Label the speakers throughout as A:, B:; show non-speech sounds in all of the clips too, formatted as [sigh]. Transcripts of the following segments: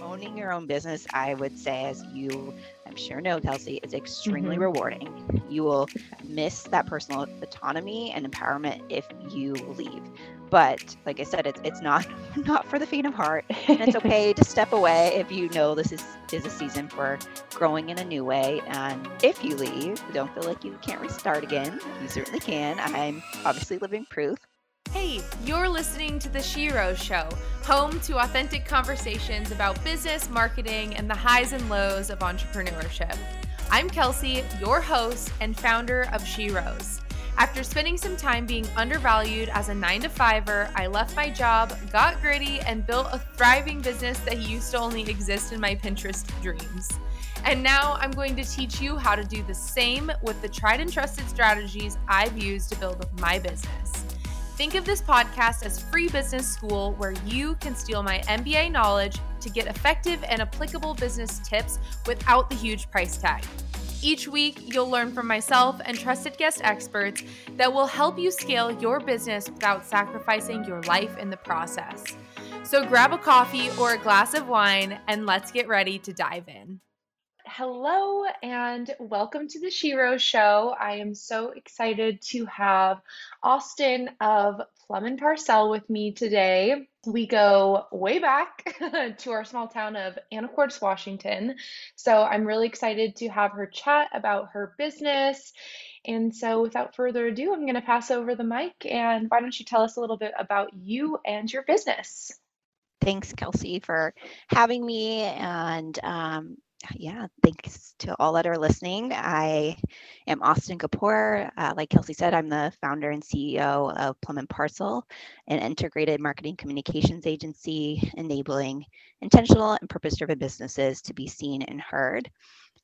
A: owning your own business, I would say, as you, I'm sure know, Kelsey, is extremely mm-hmm. rewarding. You will miss that personal autonomy and empowerment if you leave. But like I said, it's it's not [laughs] not for the faint of heart. And it's okay [laughs] to step away if you know this is is a season for growing in a new way. And if you leave, don't feel like you can't restart again. You certainly can. I'm obviously living proof.
B: Hey, you're listening to The Sherose Show, home to authentic conversations about business, marketing, and the highs and lows of entrepreneurship. I'm Kelsey, your host and founder of Sherose. After spending some time being undervalued as a 9 to 5er, I left my job, got gritty, and built a thriving business that used to only exist in my Pinterest dreams. And now I'm going to teach you how to do the same with the tried and trusted strategies I've used to build my business. Think of this podcast as free business school where you can steal my MBA knowledge to get effective and applicable business tips without the huge price tag. Each week, you'll learn from myself and trusted guest experts that will help you scale your business without sacrificing your life in the process. So grab a coffee or a glass of wine and let's get ready to dive in. Hello and welcome to the Sherose Show. I am so excited to have Austin of Plum and Parcel with me today. We go way back [laughs] to our small town of Anacortes, Washington. So I'm really excited to have her chat about her business. And so without further ado, I'm going to pass over the mic. And why don't you tell us a little bit about you and your business?
A: Thanks, Kelsey, for having me. And um, yeah, thanks to all that are listening. I am Austin Kapur. Uh, like Kelsey said, I'm the founder and CEO of Plum and Parcel, an integrated marketing communications agency enabling intentional and purpose driven businesses to be seen and heard.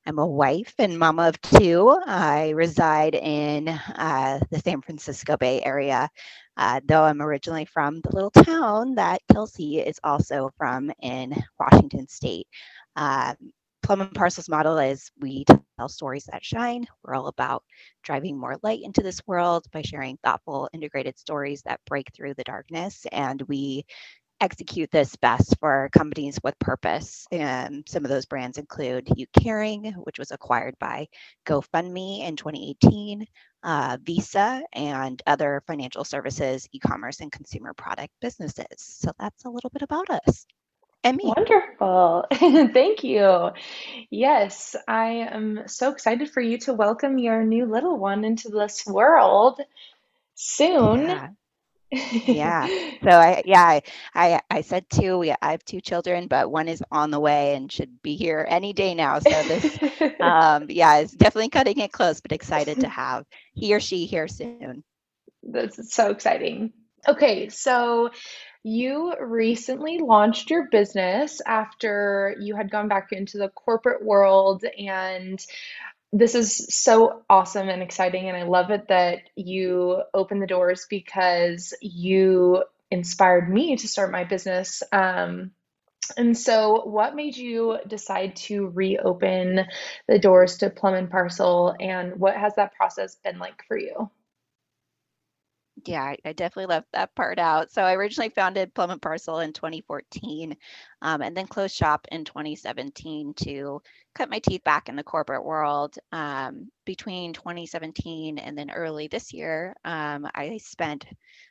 A: I'm a wife and mama of two. I reside in uh, the San Francisco Bay Area, uh, though I'm originally from the little town that Kelsey is also from in Washington State. Um, Plum and Parcel's model is we tell stories that shine. We're all about driving more light into this world by sharing thoughtful, integrated stories that break through the darkness. And we execute this best for companies with purpose. And some of those brands include You Caring, which was acquired by GoFundMe in 2018, uh, Visa, and other financial services, e commerce, and consumer product businesses. So that's a little bit about us.
B: Emmy. Wonderful. [laughs] Thank you. Yes, I am so excited for you to welcome your new little one into this world soon.
A: Yeah. yeah. [laughs] So I yeah, I, I I said two. We I have two children, but one is on the way and should be here any day now. So this [laughs] um yeah, it's definitely cutting it close, but excited to have he or she here soon.
B: That's so exciting. Okay, so you recently launched your business after you had gone back into the corporate world and this is so awesome and exciting and I love it that you opened the doors because you inspired me to start my business um, and so, what made you decide to reopen the doors to Plum and Parcel, and what has that process been like for you?
A: Yeah, I, definitely left that part out. So I originally founded Plum and Parcel in 2014 um, and then closed shop in 2017 to cut my teeth back in the corporate world. Um, between 2017 and then early this year, um, I spent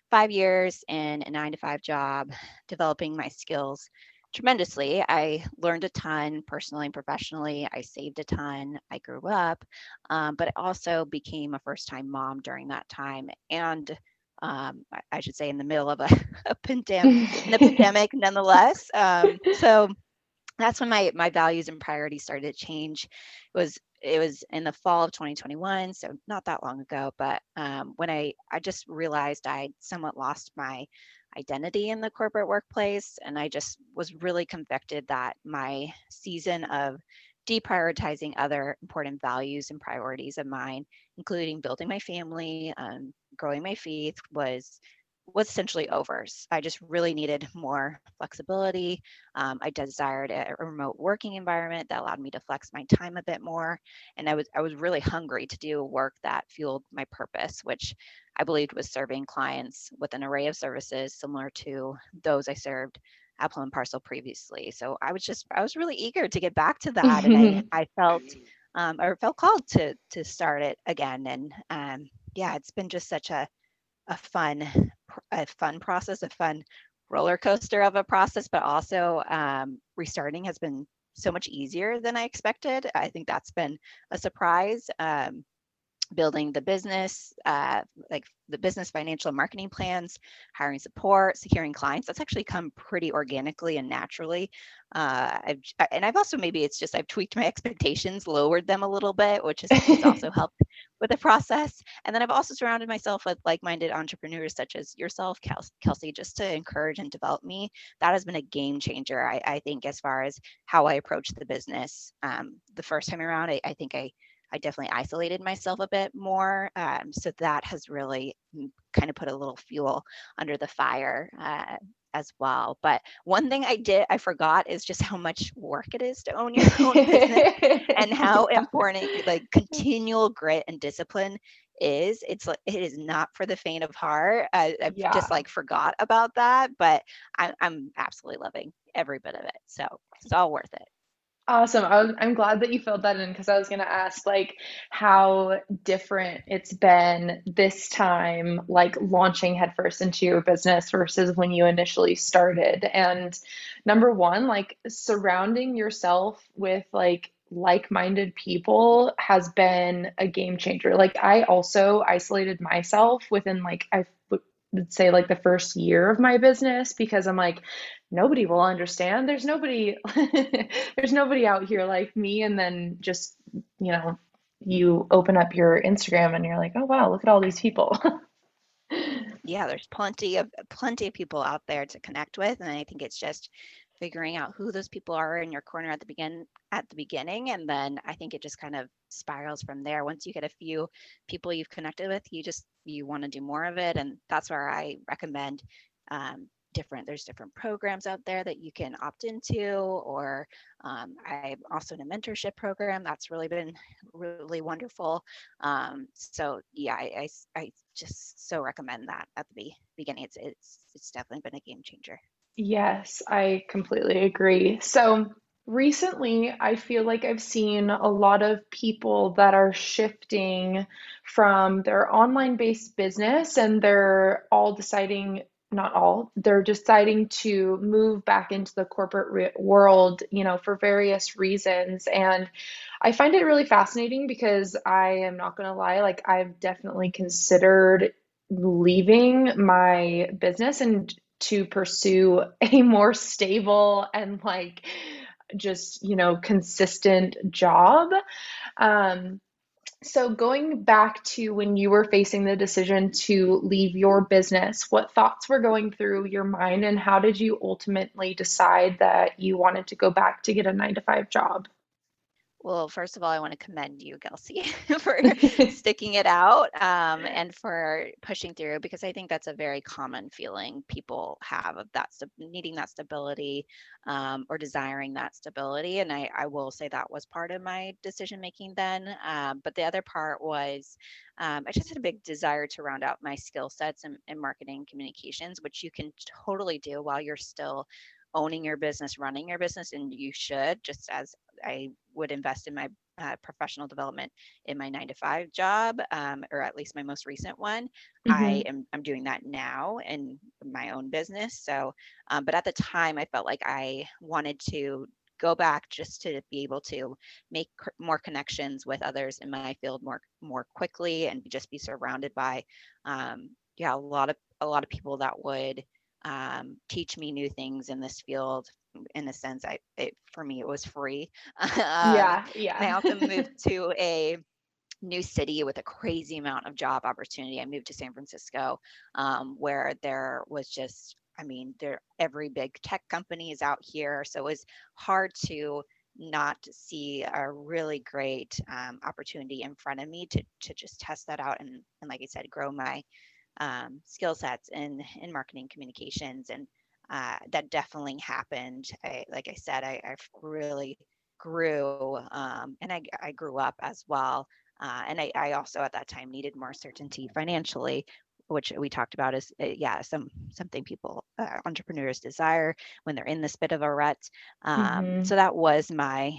A: five years in a nine to five job developing my skills tremendously. I learned a ton personally and professionally. I saved a ton. I grew up, um, but I also became a first time mom during that time. And um, I should say in the middle of a, [laughs] a pandemic, the [laughs] pandemic nonetheless. Um, so that's when my my values and priorities started to change. It was it was in the fall of 2021, so not that long ago. But um, when I I just realized I somewhat lost my identity in the corporate workplace, and I just was really convicted that my season of deprioritizing other important values and priorities of mine, including building my family, um, growing my faith, was was essentially over. I just really needed more flexibility. Um, I desired a, remote working environment that allowed me to flex my time a bit more, and I was I was really hungry to do work that fueled my purpose, which I believed was serving clients with an array of services similar to those I served at Plum and Parcel previously. So I was just I was really eager to get back to that, and I, [laughs] I felt um, or felt called to to start it again. And um, yeah, it's been just such a a fun a fun process, a fun roller coaster of a process, but also um, restarting has been so much easier than I expected. I think that's been a surprise. Um, building the business, uh, like the business financial marketing plans, hiring support, securing clients. That's actually come pretty organically and naturally. Uh, I've, and I've also maybe it's just I've tweaked my [laughs] expectations, lowered them a little bit, which has also [laughs] helped with the process. And then I've also surrounded myself with like-minded entrepreneurs such as yourself, Kelsey, just to encourage and develop me. That has been a game changer, I, I think, as far as how I approach the business. Um, the first time around, I, I think I I definitely isolated myself a bit more. Um, so that has really mm, kind of put a little fuel under the fire uh, as well. But one thing I did, I forgot is just how much work it is to own your [laughs] own business and how important like continual grit and discipline is. It's like it is not for the faint of heart. I, have yeah. just like forgot about that, but I, I'm absolutely loving every bit of it. So it's all worth it.
C: Awesome. I I'm glad that you filled that in because I was going to ask like how different it's been this time, like launching headfirst into your business versus when you initially started. And number one, like surrounding yourself with like like-minded people has been a game changer. Like I also isolated myself within like I would say like the first year of my business because I'm like nobody will understand. There's nobody [laughs] there's nobody out here like me and then just, you know, you open up your Instagram and you're like, "Oh wow, look at all these people." [laughs]
A: yeah, there's plenty of plenty of people out there to connect with and I think it's just figuring out who those people are in your corner at the begin at the beginning and then i think it just kind of spirals from there. Once you get a few people you've connected with you just you want to do more of it and that's where i recommend um, different there's different programs out there that you can opt into or um, i'm also in a mentorship program that's really been really wonderful. Um, so yeah I, I, I just so recommend that at the beginning. It's it's it's definitely been a game changer
C: Yes, I completely agree. So recently, I feel like I've seen a lot of people that are shifting from their online based business and they're all deciding, not all, they're deciding to move back into the corporate re- world, you know, for various reasons. And I find it really fascinating because I am not going to lie, like, I've definitely considered leaving my business and to pursue [laughs] a more stable and like just you know consistent job. Um, so going back to when you were facing the decision to leave your business what thoughts were going through your mind and how did you ultimately decide that you wanted to go back to get a 9 to 5 job
A: well, first of all, I want to commend you, Kelsey, [laughs] for [laughs] sticking it out um, and for pushing through because I think that's a very common feeling people have of that needing that stability um, or desiring that stability. And I, I, will say that was part of my decision making then. Um, but the other part was um, I just had a big desire to round out my skill sets in, in marketing communications, which you can totally do while you're still owning your business, running your business, and you should, just as I would invest in my uh, professional development in my nine to five job, um, or at least my most recent one. Mm-hmm. I am I'm doing that now in my own business. So, um, but at the time, I felt like I wanted to go back just to be able to make more connections with others in my field more more quickly and just be surrounded by um, yeah a lot of a lot of people that would um, teach me new things in this field in a sense i it, for me it was free. [laughs]
C: Um, yeah yeah.
A: I also moved [laughs] to a new city with a crazy amount of job opportunity. I moved to san francisco um, where there was just i mean there every big tech company is out here so it was hard to not see a really great um, opportunity in front of me to to just test that out and and like i said grow my um, skill sets in in marketing communications and uh, that definitely happened I, like i said i, I really grew um, and I, I grew up as well uh, and I, I also at that time needed more certainty financially which we talked about is uh, yeah some something people uh, entrepreneurs desire when they're in this bit of a rut um,
C: Mm-hmm.
A: so that was my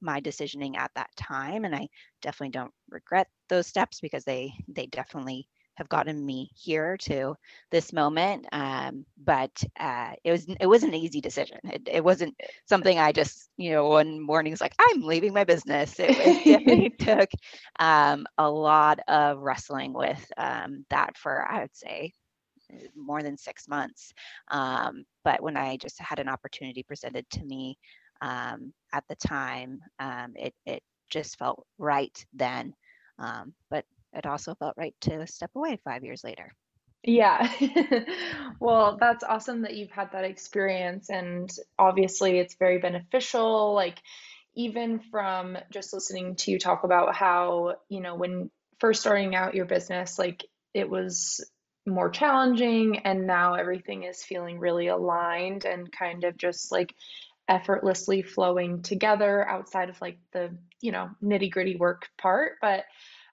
A: my decisioning at that time and i definitely don't regret those steps because they they definitely have gotten me here to this moment um, but uh, it was it was an easy decision. It, it wasn't something i just you know one morning's like i'm leaving my business. It, it definitely [laughs] took um, a lot of wrestling with um, that for i would say more than six months um, but when i just had an opportunity presented to me um, at the time um, it, it just felt right then um, but it also felt right to step away five years later.
C: Yeah. [laughs] Well, that's awesome that you've had that experience, and obviously it's very beneficial. Like, even from just listening to you talk about how, you know, when first starting out your business, like it was more challenging, and now everything is feeling really aligned and kind of just like effortlessly flowing together outside of like the, you know, nitty-gritty work part. But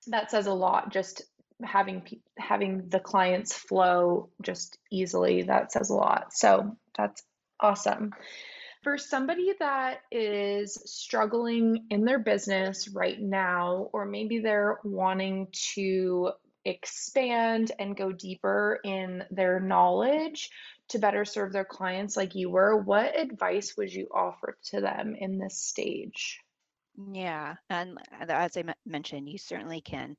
C: that says a lot just having having the clients flow just easily that says a lot. So that's awesome. For somebody that is struggling in their business right now or maybe they're wanting to expand and go deeper in their knowledge to better serve their clients like you were what advice would you offer to them in this stage
A: Yeah, and as I mentioned, you certainly can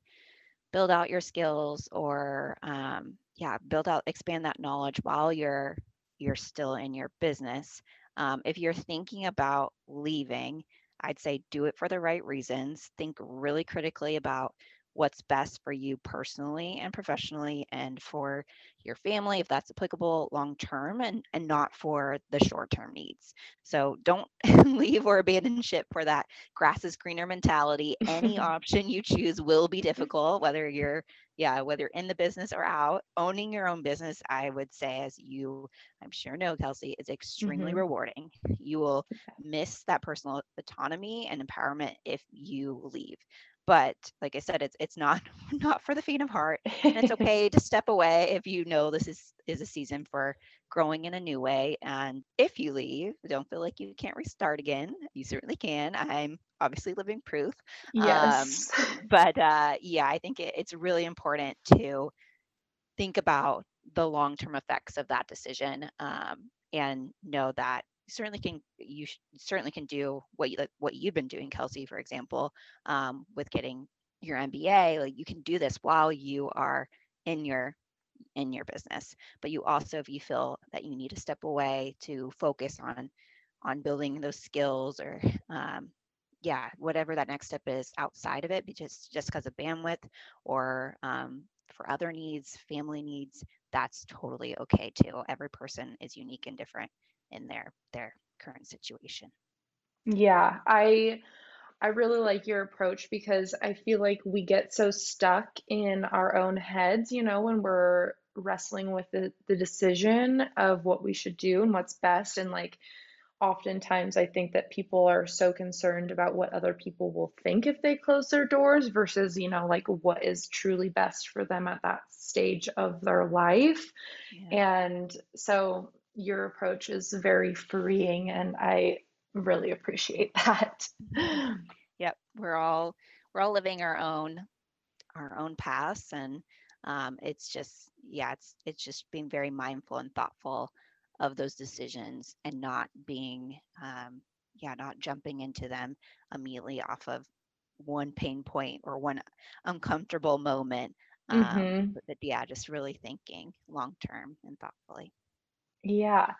A: build out your skills or um, yeah, build out, expand that knowledge while you're you're still in your business. Um, if you're thinking about leaving, I'd say do it for the right reasons. Think really critically about what's best for you personally and professionally and for your family if that's applicable long term and and not for the short term needs. So don't [laughs] leave or abandon ship for that grass is greener mentality. Any [laughs] option you choose will be difficult whether you're yeah whether in the business or out owning your own business i would say as you i'm sure know kelsey is extremely
C: hmm
A: rewarding. You will miss that personal autonomy and empowerment if you leave but like i said it's it's not [laughs] not for the faint of heart. And it's [laughs] okay to step away if you know this is is a season for growing in a new way. And if you leave don't feel like you can't restart again. You certainly can. I'm obviously living proof. Um,
C: yes. [laughs]
A: but uh, yeah i think it, it's really important to think about the long-term effects of that decision um, and know that you certainly can you certainly can do what you like what you've been doing kelsey for example um, with getting your mba like you can do this while you are in your in your business but you also if you feel that you need to step away to focus on on building those skills or um, yeah whatever that next step is outside of it because just because of bandwidth or um, for other needs family needs that's totally okay too. Every person is unique and different in their their current situation
C: Yeah, I I really like your approach because I feel like we get so stuck in our own heads, you know, when we're wrestling with the, the decision of what we should do and what's best. And like oftentimes I think that people are so concerned about what other people will think if they close their doors versus, you know, like what is truly best for them at that stage of their life.
A: yeah
C: And so your approach is very freeing and I really appreciate [laughs] that.
A: yep we're all we're all living our own our own paths and um, it's just yeah it's it's just being very mindful and thoughtful of those decisions and not being um, yeah not jumping into them immediately off of one pain point or one uncomfortable moment um,
C: hmm
A: but, but yeah just really thinking long term and thoughtfully
C: Yeah.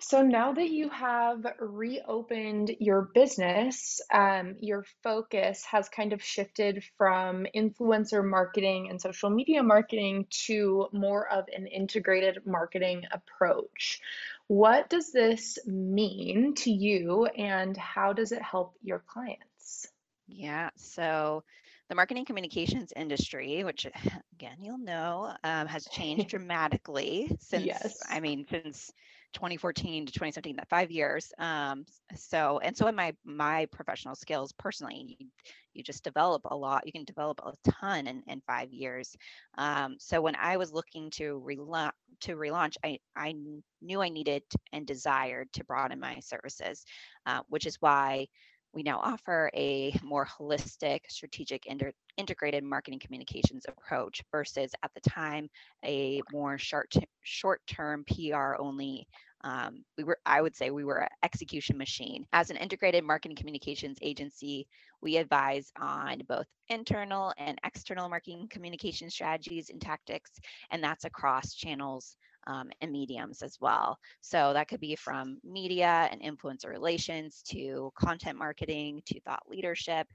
C: So now that you have reopened your business, um, your focus has kind of shifted from influencer marketing and social media marketing to more of an integrated marketing approach. What does this mean to you and how does it help your clients?
A: Yeah, so the marketing communications industry, which [sighs] again you'll know, um, has changed [laughs] dramatically since.
C: Yes.
A: I mean, since 2014 to 2017, that five years. Um, so and so in my my professional skills personally, you, you just develop a lot. You can develop a ton in, in five years. Um, so when I was looking to relaunch to relaunch, I I knew I needed and desired to broaden my services, uh, which is why we now offer a more holistic, strategic, inter- integrated marketing communications approach versus at the time a more short short term PR only. Um, we were, I would say, we were an execution machine. As an integrated marketing communications agency, we advise on both internal and external marketing communication strategies and tactics, and that's across channels um, and mediums as well. So that could be from media and influencer relations to content marketing to thought leadership,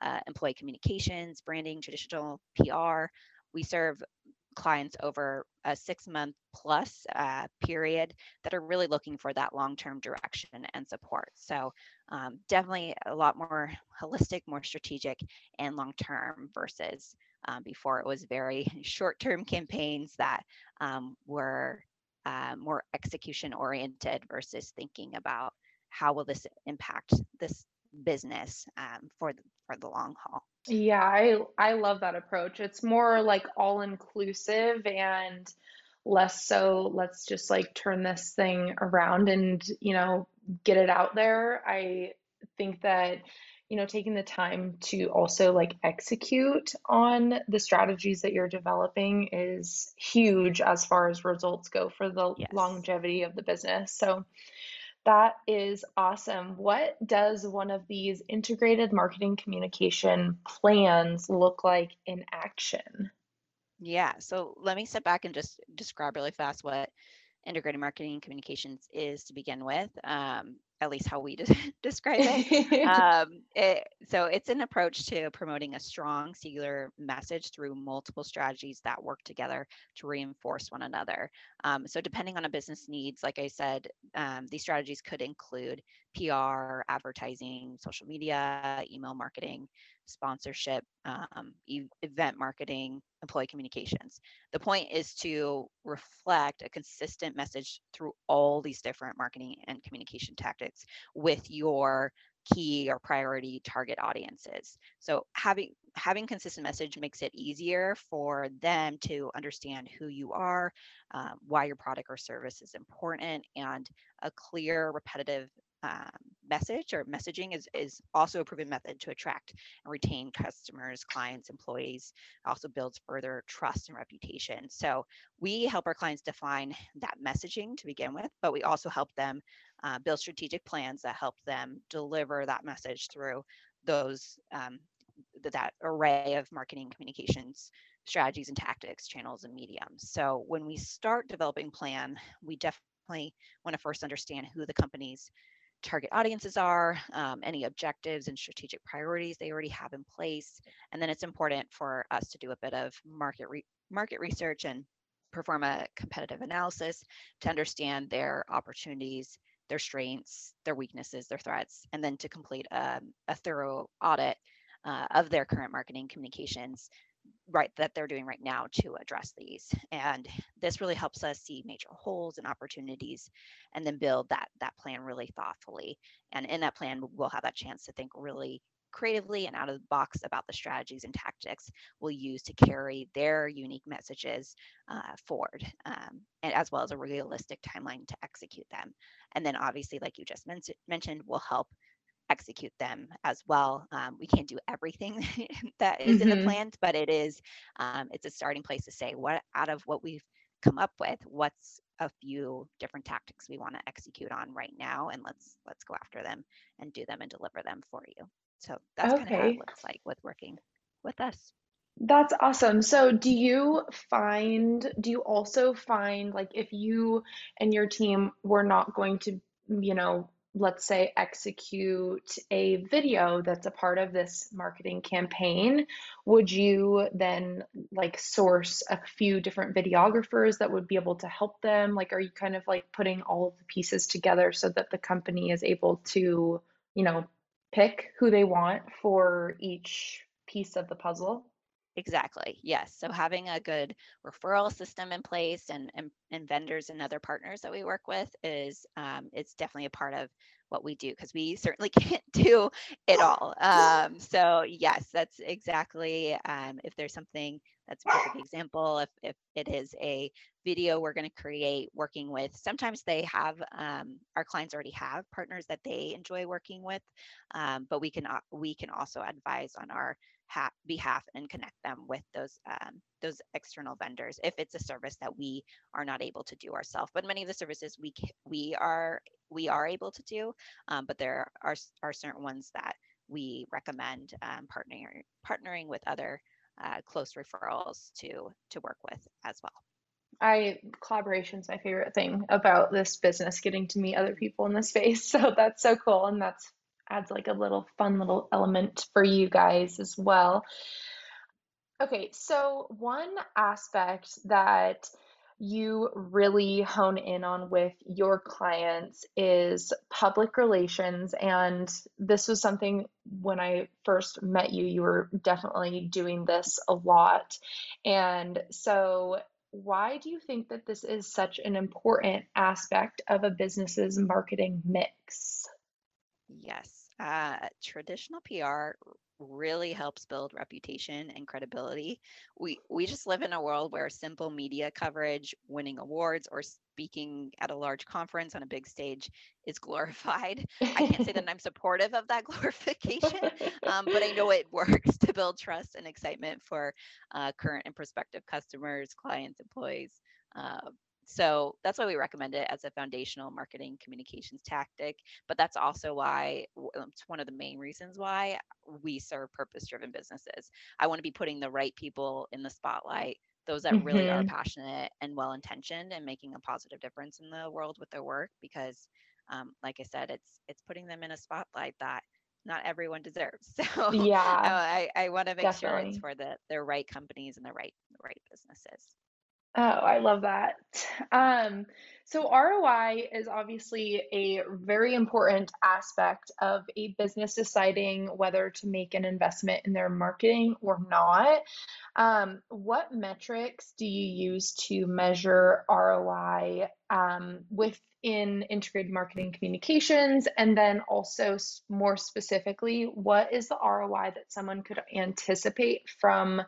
A: uh, employee communications, branding, traditional PR. We serve clients over a six month plus uh, period that are really looking for that long term direction and support. So, um, definitely a lot more holistic, more strategic, and long term versus um, before it was very [laughs] short term campaigns that um, were uh, more execution oriented versus thinking about how will this impact this business um, for the, for the long haul.
C: Yeah, I I love that approach. It's more like all inclusive and less so let's just like turn this thing around and, you know, get it out there. I think that you know taking the time to also like execute on the strategies that you're developing is huge as far as results go for the
A: Yes.
C: longevity of the business so that is awesome what does one of these integrated marketing communication plans look like in action
A: Yeah. So let me step back and just describe really fast what integrated marketing communications is to begin with, um, at least how we [laughs] describe it. [laughs] Um, it. So it's an approach to promoting a strong singular message through multiple strategies that work together to reinforce one another. Um, so depending on a business needs, like I said, um, these strategies could include PR, advertising, social media, email marketing, sponsorship, um, event marketing, employee communications. The point is to reflect a consistent message through all these different marketing and communication tactics with your key or priority target audiences. So having having consistent message makes it easier for them to understand who you are, um, why your product or service is important, and a clear, repetitive um, message or messaging is, is also a proven method to attract and retain customers, clients, employees. Also builds further trust and reputation. So we help our clients define that messaging to begin with, but we also help them uh, build strategic plans that help them deliver that message through those um, th- that array of marketing communications strategies and tactics channels and mediums so when we start developing plan we definitely want to first understand who the company's target audiences are, um, any objectives and strategic priorities they already have in place. And then it's important for us to do a bit of market re- market research and perform a competitive analysis to understand their opportunities, their strengths, their weaknesses, their threats, and then to complete um, a thorough audit uh, of their current marketing communications right that they're doing right now to address these and this really helps us see major holes and opportunities and then build that that plan really thoughtfully and in that plan we'll have that chance to think really creatively and out of the box about the strategies and tactics we'll use to carry their unique messages uh, forward um, and as well as a realistic timeline to execute them. And then obviously like you just men- mentioned will help execute them as well. Um, we can't do everything [laughs] that is in the
C: hmm
A: plans, but it is um, it's a starting place to say what out of what we've come up with, what's a few different tactics we want to execute on right now, and let's let's go after them and do them and deliver them for you. So that's kind of how it looks like with working with us.
C: That's awesome. So, do you find, do you also find like if you and your team were not going to, you know, let's say execute a video that's a part of this marketing campaign, would you then like source a few different videographers that would be able to help them? Like, are you kind of like putting all of the pieces together so that the company is able to, you know, pick who they want for each piece of the puzzle.
A: Exactly. Yes. So having a good referral system in place and and, and vendors and other partners that we work with is um, it's definitely a part of what we do because we certainly [laughs] can't do it all. Um, so yes, that's exactly. Um, if there's something that's a perfect [gasps] example. If if it is a video we're going to create working with, sometimes they have um, our clients already have partners that they enjoy working with, um, but we can we can also advise on our ha- behalf and connect them with those um, those external vendors if it's a service that we are not able to do ourselves. But many of the services we we are we are able to do, um, but there are are certain ones that we recommend um, partnering partnering with other uh, close referrals to to work with as well.
C: I collaboration is my favorite thing about this business, getting to meet other people in the space. [laughs] So that's so cool, and that's adds like a little fun little element for you guys as well. Okay, so one aspect that you really hone in on with your clients is public relations. And this was something when I first met you, you were definitely doing this a lot. And so, why do you think that this is such an important aspect of a business's marketing mix?
A: Yes, uh, traditional PR really helps build reputation and credibility. We we just live in a world where simple media coverage, winning awards, or speaking at a large conference on a big stage is glorified. I can't say that [laughs] I'm supportive of that [laughs] glorification, um, but I know [laughs] it works to build trust and excitement for uh, current and prospective customers, clients, employees. Uh, so that's why we recommend it as a foundational marketing communications tactic. But that's also why um, it's one of the main reasons why we serve purpose driven businesses. I want to be putting the right people in the spotlight, those that mm-hmm. really are mm-hmm. passionate and well intentioned and making a positive difference in the world with their work because um, like I said, it's it's putting them in a spotlight that not everyone deserves. [laughs] So
C: yeah,
A: I, I want to make definitely. sure it's for the the right companies and the right the right businesses.
C: Oh, I love that. Um, so ROI is obviously a very important aspect of a business deciding whether to make an investment in their marketing or not. Um, what metrics do you use to measure ROI um, within integrated marketing communications? And then also more specifically, what is the ROI that someone could anticipate from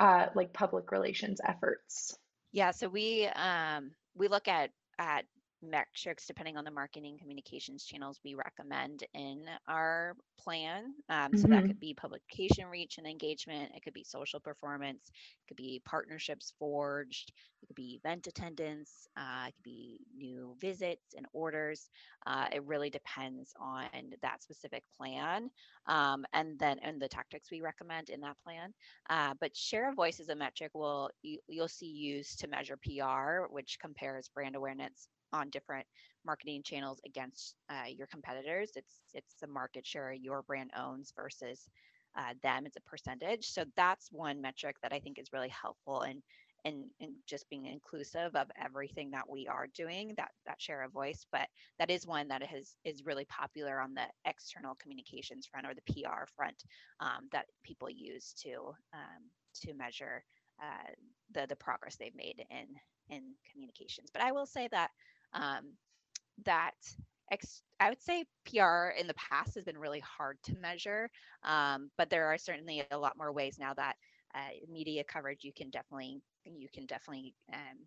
C: uh, like public relations efforts?
A: Yeah, so we um, we look at at metrics depending on the marketing communications channels we recommend in our plan. Um, mm-hmm. So that mm-hmm. could be publication reach and engagement. It could be social performance. It could be partnerships forged. It could be event attendance. Uh, it could be new visits and orders. Uh, it really depends on that specific plan um, and then and the tactics we recommend in that plan. Uh, but share of voice is a metric will you, you'll see used to measure PR, which compares brand awareness on different marketing channels against uh, your competitors. It's it's the market share your brand owns versus uh, them. It's a percentage. So that's one metric that I think is really helpful and in, in just being inclusive of everything that we are doing. That that share of voice, but that is one that has is really popular on the external communications front or the PR front um, that people use to um, to measure uh, the the progress they've made in in communications. But I will say that um, that ex- I would say PR in the past has been really hard to measure, um, but there are certainly a lot more ways now that uh, media coverage you can definitely you can definitely um,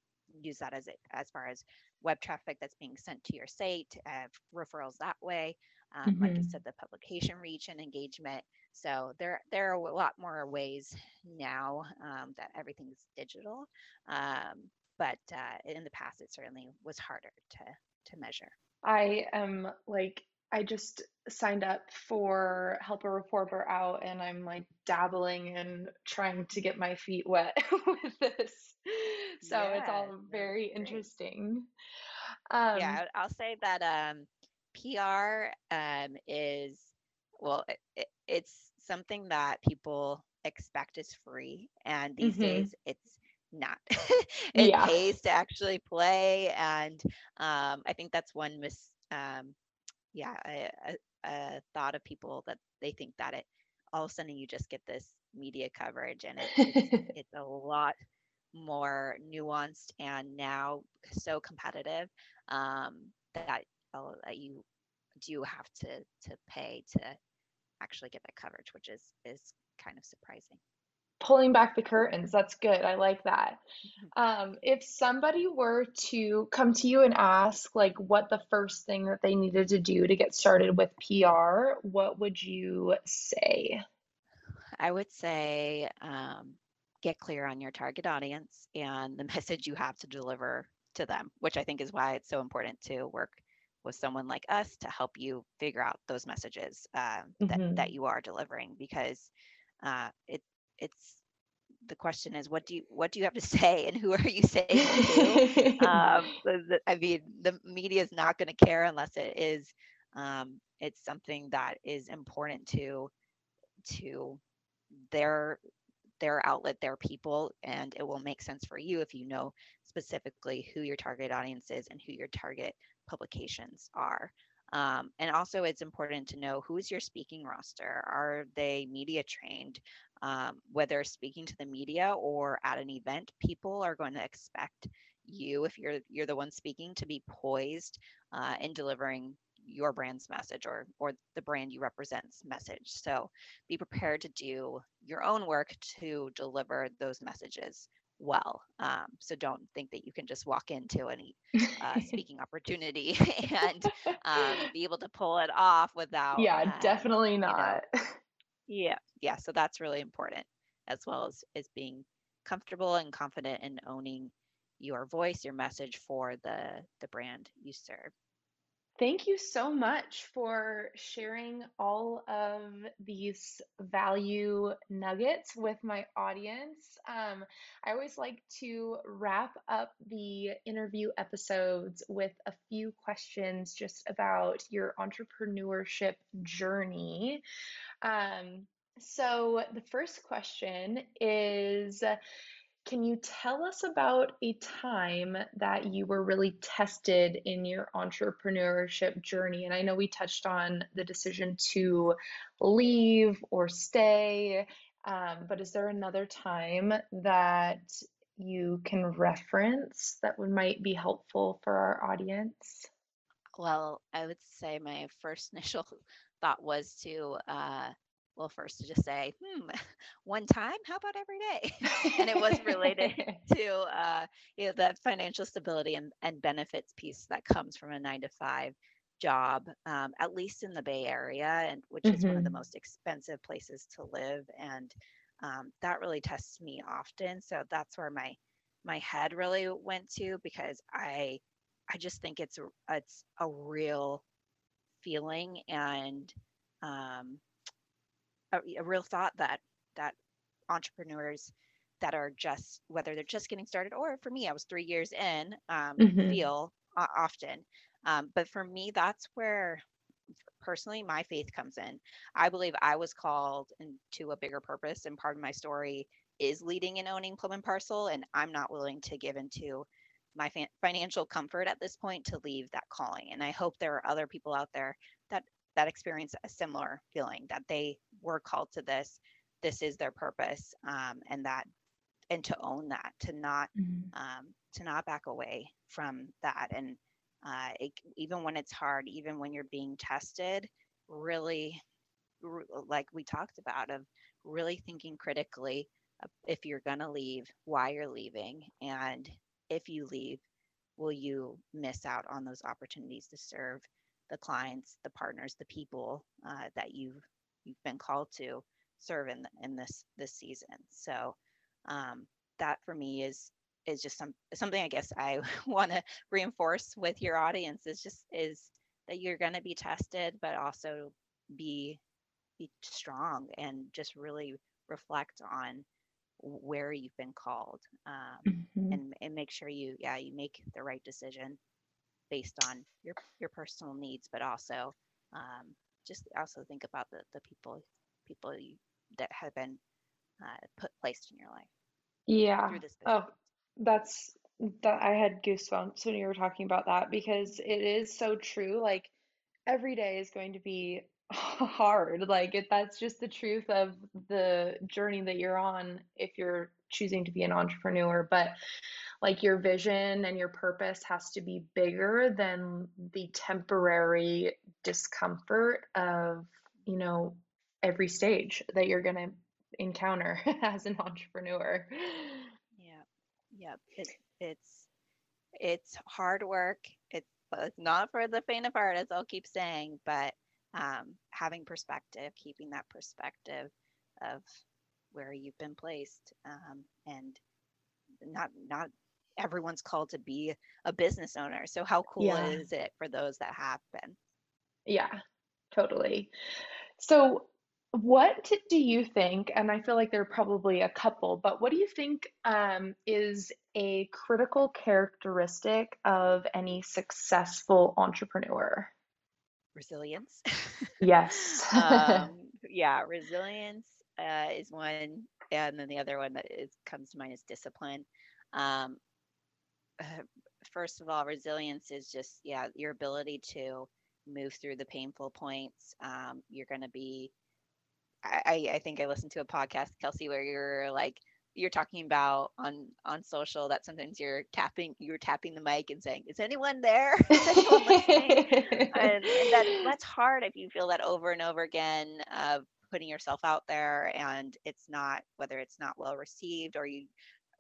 A: use that as it as far as web traffic that's being sent to your site, uh, referrals that way. Um, mm-hmm. Like I mm-hmm. said, the publication reach and engagement. So there there are a lot more ways now um, that everything's digital. Um, but uh, in the past it certainly was harder to to measure.
C: I am like i just signed up for help a reporter out and i'm like dabbling and trying to get my feet wet [laughs] with this. So yeah, it's all very interesting.
A: Um, yeah i'll say that um, pr um, is well it, it, it's something that people expect is free and these mm-hmm. days it's not. [laughs] it yeah. pays to actually play, and um, I think that's one mis. Um, yeah, a, a, a, thought of people that they think that it all of a sudden you just get this media coverage and it, it's, [laughs] it's a lot more nuanced and now so competitive um, that, uh, that you do have to to pay to actually get that coverage, which is is kind of surprising.
C: Pulling back the curtains, that's good. I like that.
A: Mhm.
C: Um, if somebody were to come to you and ask, like, what the first thing that they needed to do to get started with PR, what would you say?
A: I would say um, get clear on your target audience and the [laughs] message you have to deliver to them, which I think is why it's so important to work with someone like us to help you figure out those messages uh, that
C: hmm
A: that you are delivering because uh, it it's the question is what do you what do you have to [laughs] say and who are you saying it to [laughs] um, I mean the media is not going to care unless it is um, it's something that is important to to their their outlet, their people, and it will make sense for you if you know specifically who your target audience is and who your target publications are. Um, and also, it's important to know who's your speaking roster. Are they media trained? Um, whether speaking to the media or at an event, people are going to expect you, if you're you're the one speaking, to be poised uh, in delivering your brand's message or or the brand you represent's message. So be prepared to do your own work to deliver those messages well. Um, so don't think that you can just walk into any uh, [laughs] speaking opportunity [laughs] and um, be able to pull it off without,
C: Yeah,
A: um,
C: definitely
A: you know,
C: not. [laughs]
A: yeah, yeah. So that's really important, as well as as being comfortable and confident in owning your voice, your message for the the brand you serve.
C: Thank you so much for sharing all of these value nuggets with my audience. Um, I always like to wrap up the interview episodes with a few questions just about your entrepreneurship journey. Um, so, the first question is can you tell us about a time that you were really tested in your entrepreneurship journey? And I know we touched on the decision to leave or stay, um, but is there another time that you can reference that would might be helpful for our audience?
A: Well, I would say my first [laughs] initial thought was to, uh, well, first to just say, hmm, [laughs] one time, how about every day? [laughs] And it was related [laughs] to, uh, you know, that financial stability and, and benefits piece that comes from a nine to five job, um, at least in the Bay Area, and which is one of the
C: hmm
A: most expensive places to live. And um, that really tests me often. So that's where my my head really went to because I I just think it's a, it's a real feeling and um, a, a real thought that that entrepreneurs that are just whether they're just getting started or for me, I was three years in, um,
C: hmm
A: feel uh, often. Um, but for me, that's where personally my faith comes in. I believe I was called into a bigger purpose, and part of my story is leading and owning Plum and Parcel, and I'm not willing to give into my fan- financial comfort at this point to leave that calling. And I hope there are other people out there that that experience a similar feeling that they were called to this. This is their purpose, um, and that and to own that, to not
C: hmm
A: um, to not back away from that. And uh, it, even when it's hard, even when you're being tested, really, r- like we talked about, of really thinking critically if you're going to leave, why you're leaving, and if you leave, will you miss out on those opportunities to serve the clients, the partners, the people uh, that you've you've been called to serve in in this this season. So um, that for me is is just some something I guess I [laughs] want to reinforce with your audience is just is that you're going to be tested, but also be be strong and just really reflect on where you've been called um,
C: hmm
A: and and make sure you yeah you make the right decision based on your your personal needs, but also um, just also think about the the people people you, that have been uh, put placed in your life
C: Yeah.
A: through this
C: Oh, that's that I had goosebumps when you were talking about that because it is so true. Like every day is going to be [laughs] hard. Like it, that's just the truth of the journey that you're on if you're choosing to be an entrepreneur. But like your vision and your purpose has to be bigger than the temporary discomfort of, you know, every stage that you're going to encounter [laughs] as an entrepreneur.
A: Yeah. Yep. It, it's it's hard work. It's, it's not for the faint of heart, as I'll keep saying, but um, having perspective, keeping that perspective of where you've been placed, um, and not not everyone's called to be a business owner. So how cool
C: Yeah.
A: is it for those that have been?
C: Yeah, totally. So, what do you think, and I feel like there are probably a couple, but what do you think um, is a critical characteristic of any successful entrepreneur?
A: Resilience. [laughs]
C: Yes. [laughs]
A: um, yeah, resilience uh, is one, and then the other one that is comes to mind is discipline. Um, uh, [sighs] first of all, resilience is just yeah your ability to move through the painful points. Um, you're going to be. I, I I think I listened to a podcast, Kelsey, where you're like you're talking about on on social that sometimes you're tapping you're tapping the mic and saying, "Is anyone there? [laughs] Is anyone listening?" [laughs] and, and that that's hard if you feel that over and over again of putting yourself out there and it's not whether it's not well received or you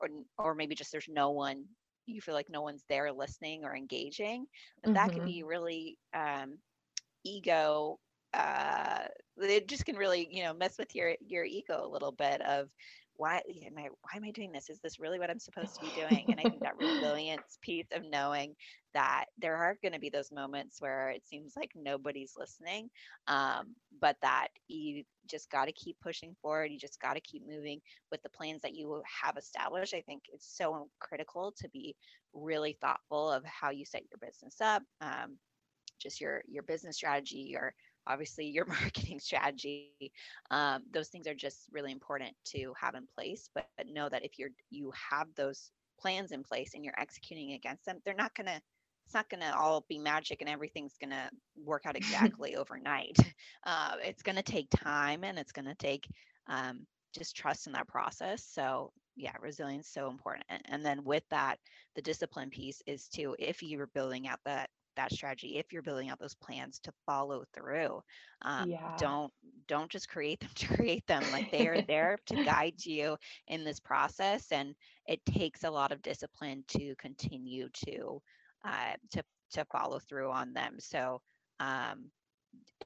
A: or, or maybe just there's no one you feel like no one's there listening or engaging but that can
C: hmm
A: be really um, ego uh it just can really you know mess with your your ego a little bit of why am i why am i doing this? Is this really what i'm supposed to be doing? And i think that [laughs] resilience piece of knowing that there are going to be those moments where it seems like nobody's listening um, but that you just got to keep pushing forward you just got to keep moving with the plans that you have established. I think it's so critical to be really thoughtful of how you set your business up um, just your your business strategy, your obviously your [laughs] marketing strategy. Um, those things are just really important to have in place. But, but know that if you're you have those plans in place and you're executing against them, they're not gonna it's not gonna all be magic and everything's gonna work out [laughs] exactly overnight. [laughs] Uh, it's gonna take time and it's gonna take um, just trust in that process. So yeah, resilience is so important. And, and then with that, the discipline piece is to if you're building out that that strategy if you're building out those plans to follow through um,
C: Yeah.
A: don't don't just create them [laughs] to create them like they are [laughs] there to guide you in this process and it takes a lot of discipline to continue to uh, to to follow through on them so um,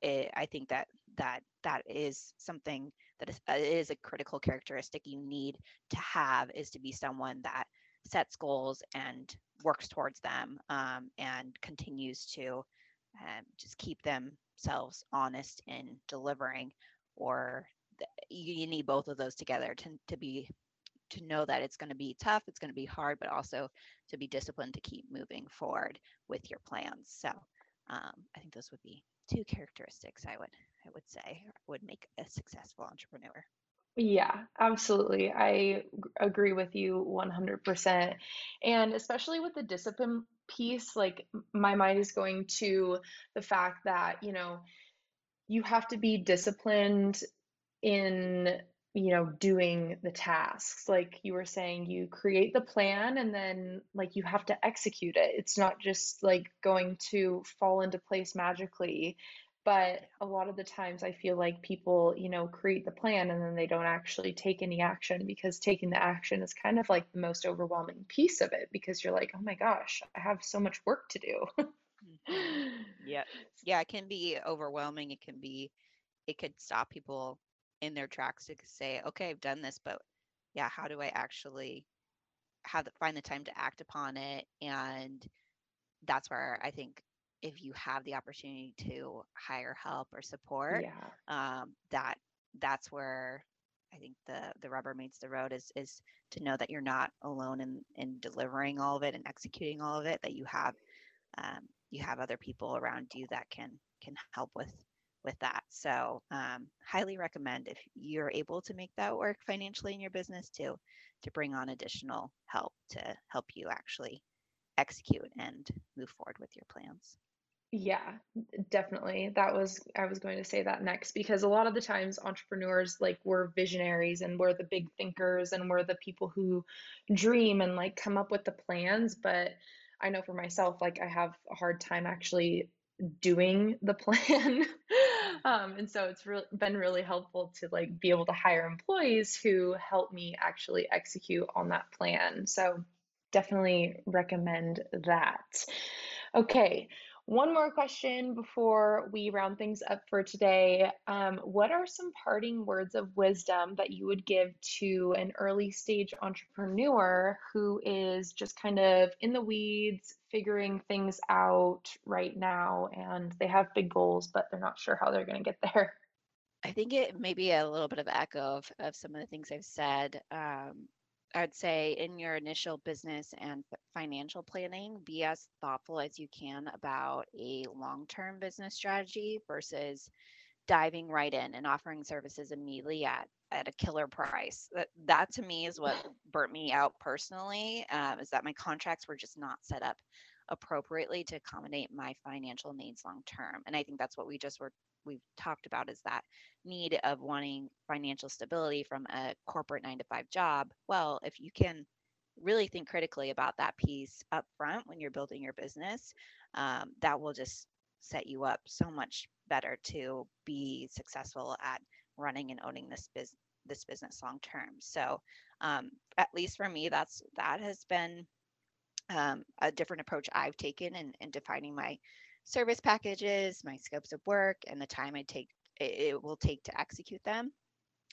A: it, I think that that that is something that is, uh, is a critical characteristic you need to have is to be someone that sets goals and works towards them um, and continues to um, just keep themselves honest in delivering or you need both of those together to, to be to know that it's going to be tough it's going to be hard but also to be disciplined to keep moving forward with your plans so um, i think those would be two characteristics I would I would say would make a successful entrepreneur.
C: Yeah, absolutely. I agree with you 100%. And especially with the discipline piece, like my mind is going to the fact that, you know, you have to be disciplined in, you know, doing the tasks. Like you were saying, you create the plan and then like you have to execute it. It's not just like going to fall into place magically. But a lot of the times I feel like people, you know, create the plan and then they don't actually take any action because taking the action is kind of like the most overwhelming piece of it because you're like, oh my gosh, I have so much work to do.
A: Mm-hmm. yeah. [laughs] Yeah, it can be overwhelming. It can be it could stop people in their tracks to say, okay, I've done this, but yeah, how do I actually have the, find the time to act upon it? And that's where I think if you have the opportunity to hire help or support,
C: Yeah.
A: um, that that's where I think the the rubber meets the road is is to know that you're not alone in in delivering all of it and executing all of it. That you have um, you have other people around you that can can help with with that. So um, highly recommend if you're able to make that work financially in your business to to bring on additional help to help you actually execute and move forward with your plans.
C: Yeah, definitely. That was I was going to say that next because a lot of the times entrepreneurs like we're visionaries and we're the big thinkers and we're the people who dream and like come up with the plans, but I know for myself like I have a hard time actually doing the [laughs] plan. Um, and so it's really been really helpful to like be able to hire employees who help me actually execute on that plan. So definitely recommend that. Okay, one more question before we round things up for today. Um, what are some parting words of wisdom that you would give to an early stage entrepreneur who is just kind of in the weeds, figuring things out right now, and they have big goals, but they're not sure how they're going to get there?
A: I think it may be a little bit of echo of, of some of the things I've said. Um, I'd say in your initial business and financial planning, be as thoughtful as you can about a long term business strategy versus diving right in and offering services immediately at, at a killer price. That, that to me is what burnt me out personally, um, is that my contracts were just not set up appropriately to accommodate my financial needs long term. And I think that's what we just were we've talked about is that need of wanting financial stability from a corporate nine to five job. Well, if you can really think critically about that piece up front when you're building your business, um, that will just set you up so much better to be successful at running and owning this business this business long term. So um, at least for me, that's that has been um, a different approach I've taken in, in defining my service packages, my scopes of work, and the time I take it, will take to execute them,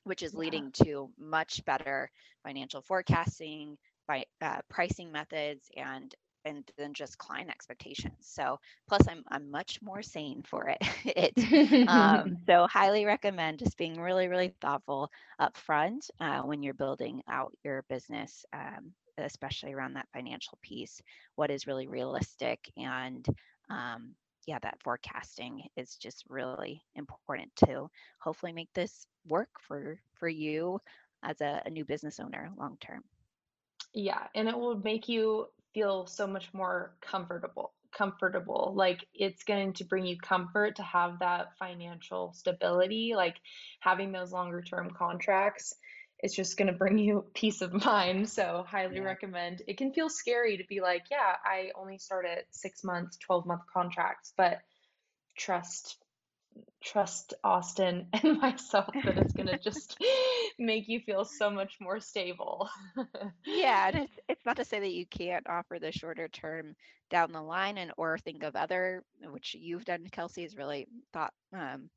A: which is
C: Yeah.
A: leading to much better financial forecasting, by uh, pricing methods, and and then just client expectations. So plus I'm I'm much more sane for it. [laughs] it um, [laughs] so highly recommend just being really really thoughtful up front uh, when you're building out your business. Um, especially around that financial piece what is really realistic and um, yeah, that forecasting is just really important to hopefully make this work for for you as a, a new business owner long term.
C: Yeah, and it will make you feel so much more comfortable. Comfortable. Like it's going to bring you comfort to have that financial stability, like having those longer term contracts. It's just going to bring you [laughs] peace of mind. So, highly
A: Yeah.
C: recommend. It can feel scary to be like, yeah, I only start at six months, 12 month contracts, but trust trust Austin [laughs] and myself that it's going [laughs] to just make you feel so much more stable.
A: Yeah, and it's it's not to say that you can't offer the shorter term down the line and or think of other, which you've done, Kelsey, is really thought um,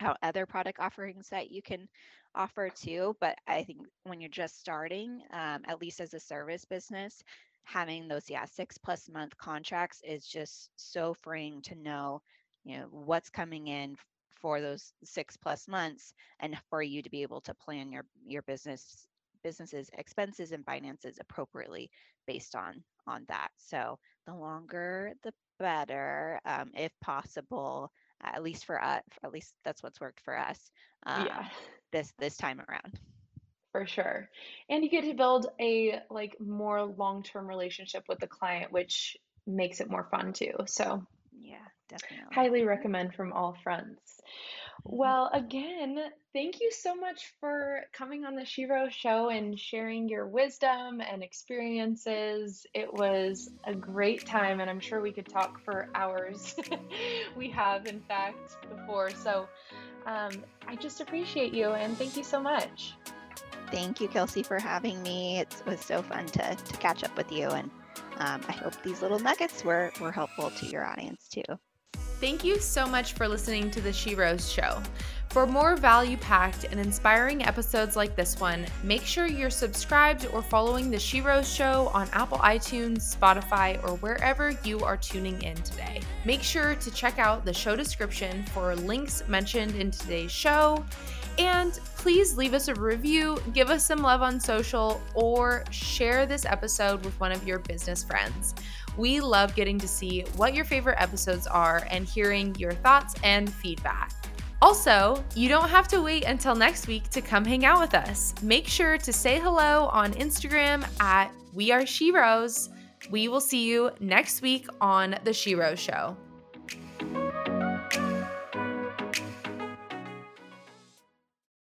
A: out other product offerings that you can offer too. But I think when you're just starting, um, at least as a service business, having those yeah six plus month contracts is just so freeing to know, you know, what's coming in for those six plus months and for you to be able to plan your your business businesses expenses and finances appropriately based on on that so the longer the better um, if possible at least for us at least that's what's worked for us
C: Yeah.
A: um, [laughs] this this time around
C: For sure. And you get to build a like more long-term relationship with the client, which makes it more fun too. So,
A: yeah definitely
C: highly recommend from all fronts. Well, again, thank you so much for coming on the Sherose show and sharing your wisdom and experiences. It was a great time, and I'm sure we could talk for hours. [laughs] We have, in fact, before. So, um, I just appreciate you and thank you so much.
A: thank you kelsey for having me it was so fun to to catch up with you and um, i hope these little nuggets were were helpful to your audience too
B: Thank you so much for listening to The Sherose Show. For more value packed and inspiring episodes like this one, make sure you're subscribed or following The Sherose Show on Apple iTunes, Spotify, or wherever you are tuning in today. Make sure to check out the show description for links mentioned in today's show. And please leave us a review, give us some love on social, or share this episode with one of your business friends. We love getting to see what your favorite episodes are and hearing your thoughts and feedback. Also, you don't have to wait until next week to come hang out with us. Make sure to say hello on Instagram at We Are Sheroes. We will see you next week on The Sherose Show.